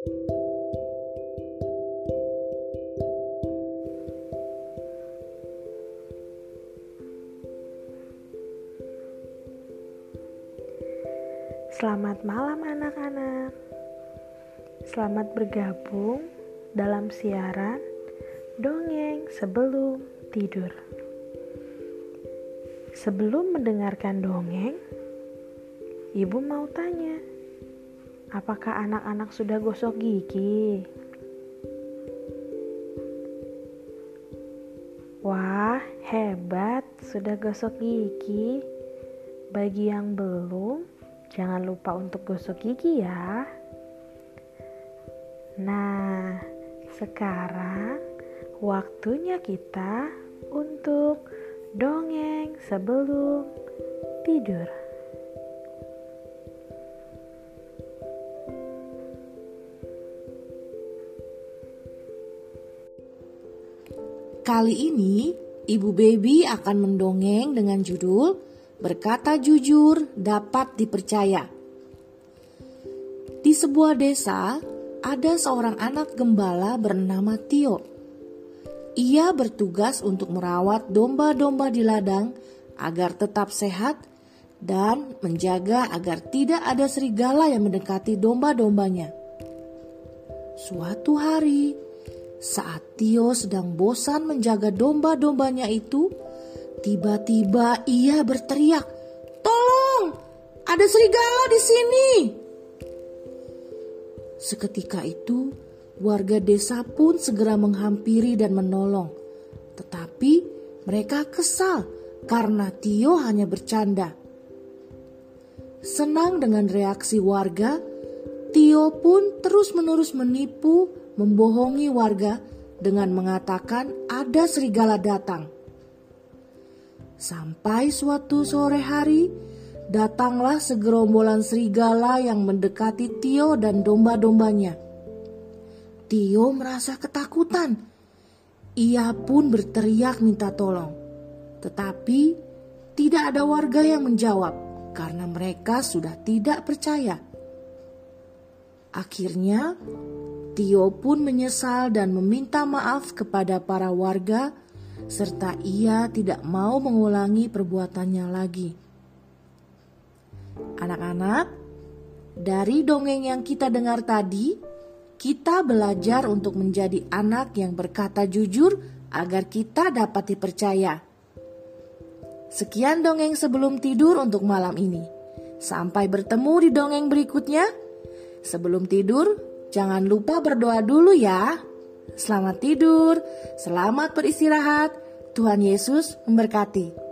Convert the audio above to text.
Selamat malam anak-anak. Selamat bergabung dalam siaran Dongeng Sebelum Tidur. Sebelum mendengarkan dongeng Ibu mau tanya Apakah anak-anak sudah gosok gigi? Wah, hebat, sudah gosok gigi. Bagi yang belum, Jangan lupa untuk gosok gigi ya. Nah, sekarang waktunya kita untuk dongeng sebelum tidur. Kali ini, Ibu Baby akan mendongeng dengan judul berkata jujur dapat dipercaya. Di sebuah desa, ada seorang anak gembala bernama Tio. Ia bertugas untuk merawat domba-domba di ladang agar tetap sehat dan menjaga agar tidak ada serigala yang mendekati domba-dombanya. Suatu hari, saat Tio sedang bosan menjaga domba-dombanya itu, Tiba-tiba ia berteriak, "Tolong! Ada serigala di sini!" Seketika itu, warga desa pun segera menghampiri dan menolong. Tetapi mereka kesal karena Tio hanya bercanda. Senang dengan reaksi warga, Tio pun terus-menerus menipu, membohongi warga dengan mengatakan ada serigala datang. Sampai suatu sore hari, datanglah segerombolan serigala yang mendekati Tio dan domba-dombanya. Tio merasa ketakutan. Ia pun berteriak minta tolong. Tetapi tidak ada warga yang menjawab karena mereka sudah tidak percaya. Akhirnya, Tio pun menyesal dan meminta maaf kepada para warga serta ia tidak mau mengulangi perbuatannya lagi. Anak-anak, dari dongeng yang kita dengar tadi, kita belajar untuk menjadi anak yang berkata jujur agar kita dapat dipercaya. Sekian dongeng sebelum tidur untuk malam ini. Sampai bertemu di dongeng berikutnya. Sebelum tidur, jangan lupa berdoa dulu ya. Selamat tidur, selamat beristirahat. Tuhan Yesus memberkati.